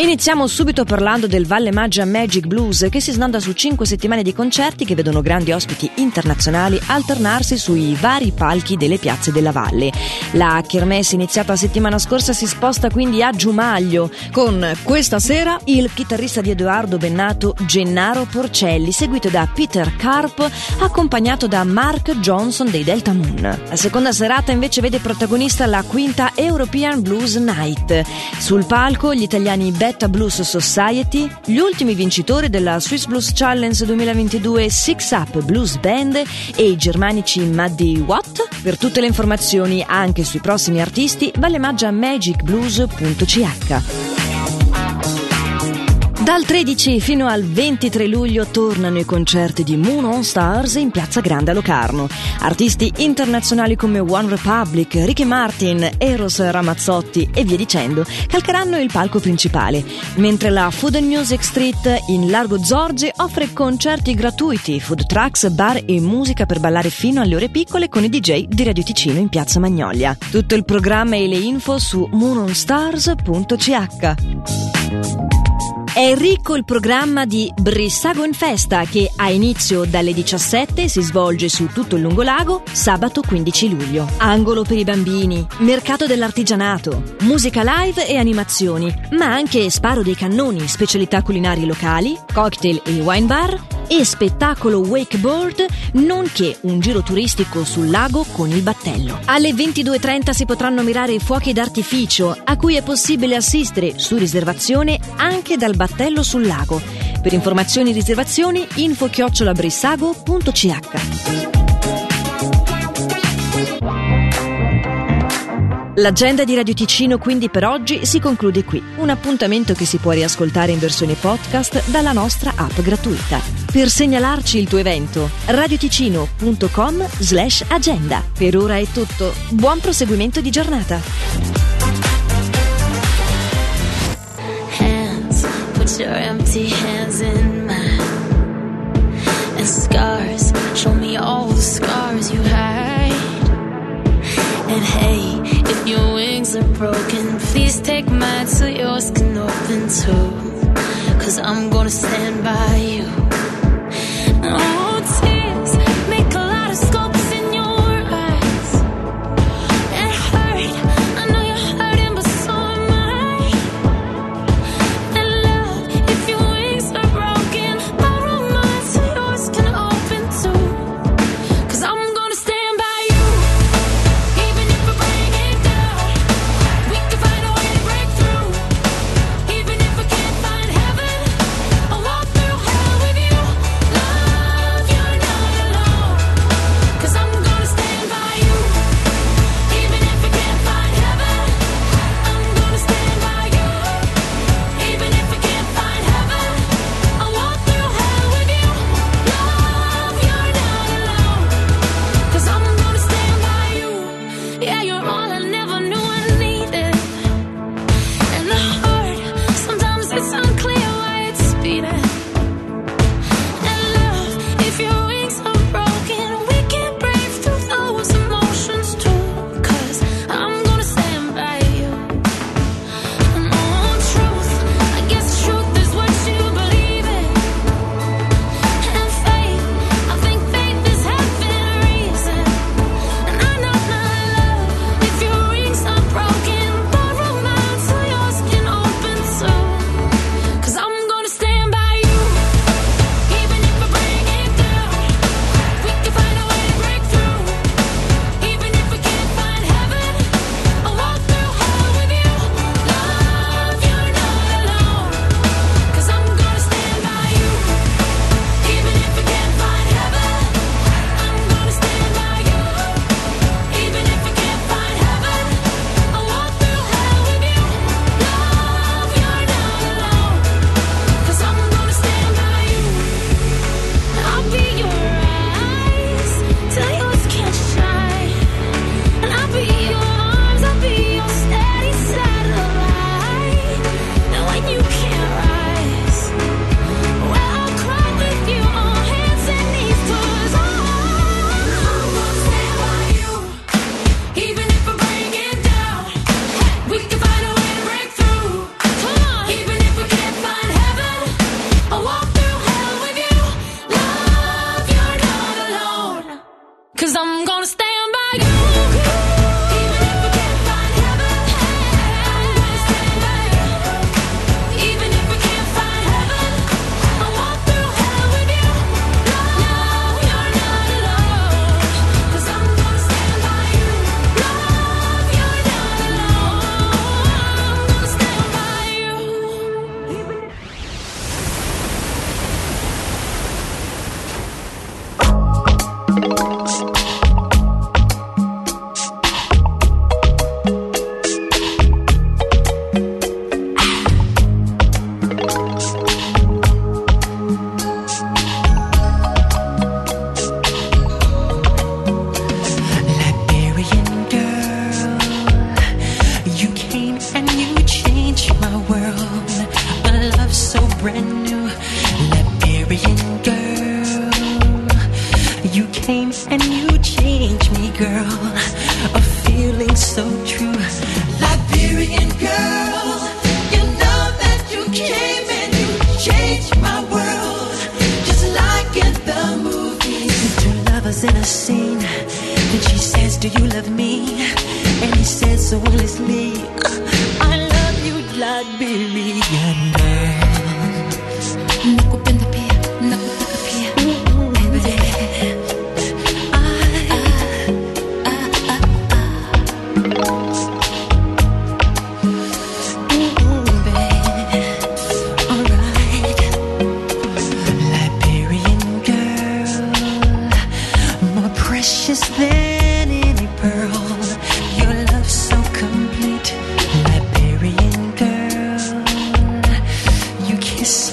Iniziamo subito parlando del Valle Maggia Magic Blues che si snanda su cinque settimane di concerti che vedono grandi ospiti internazionali alternarsi sui vari palchi delle piazze della valle. La kermesse iniziata settimana scorsa si sposta quindi a Giumaglio con questa sera il chitarrista di Edoardo Bennato Gennaro Porcelli seguito da Peter Carp accompagnato da Mark Johnson dei Delta Moon. La seconda serata invece vede protagonista la quinta European Blues Night. Sul palco gli italiani Beth Beta Blues Society, gli ultimi vincitori della Swiss Blues Challenge 2022 Six Up Blues Band e i germanici Maddy Watt. Per tutte le informazioni anche sui prossimi artisti, vale maggia magicblues.ch. Dal 13 fino al 23 luglio tornano i concerti di Moon on Stars in Piazza Grande a Locarno. Artisti internazionali come One Republic, Ricky Martin, Eros Ramazzotti e via dicendo calcheranno il palco principale, mentre la Food and Music Street in Largo Zorgi offre concerti gratuiti, food trucks, bar e musica per ballare fino alle ore piccole con i DJ di Radio Ticino in Piazza Magnolia. Tutto il programma e le info su moononstars.ch. È ricco il programma di Brissago in Festa che ha inizio dalle 17 e si svolge su tutto il lungolago sabato 15 luglio. Angolo per i bambini, mercato dell'artigianato, musica live e animazioni, ma anche sparo dei cannoni, specialità culinarie locali, cocktail e wine bar e spettacolo wakeboard, nonché un giro turistico sul lago con il battello. Alle 22.30 si potranno mirare i fuochi d'artificio, a cui è possibile assistere su riservazione anche dal battello sul lago. Per informazioni e riservazioni info chiocciolabrissago.ch L'agenda di Radio Ticino quindi per oggi si conclude qui. Un appuntamento che si può riascoltare in versione podcast dalla nostra app gratuita. Per segnalarci il tuo evento, radioticino.com slash agenda. Per ora è tutto. Buon proseguimento di giornata. Hands, Cause I'm gonna stand by you. Oh, brand new Liberian girl. You came and you changed me, girl. A feeling so true. Liberian girl, you know that you came and you changed my world. Just like in the movies. Two lovers in a scene. And she says, Do you love me? And he says so honestly, I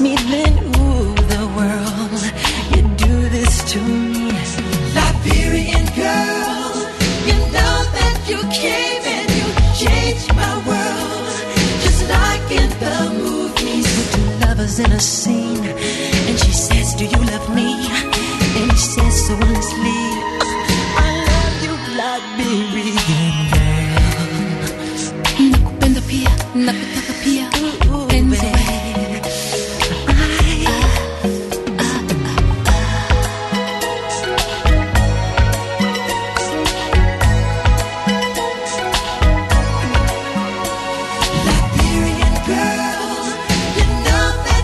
me, then ooh, the world. You do this to me, Liberian girl. You know that you came and you changed my world, just like in the movies. Two lovers in a scene, and she says, "Do you love me?" And he says so honestly.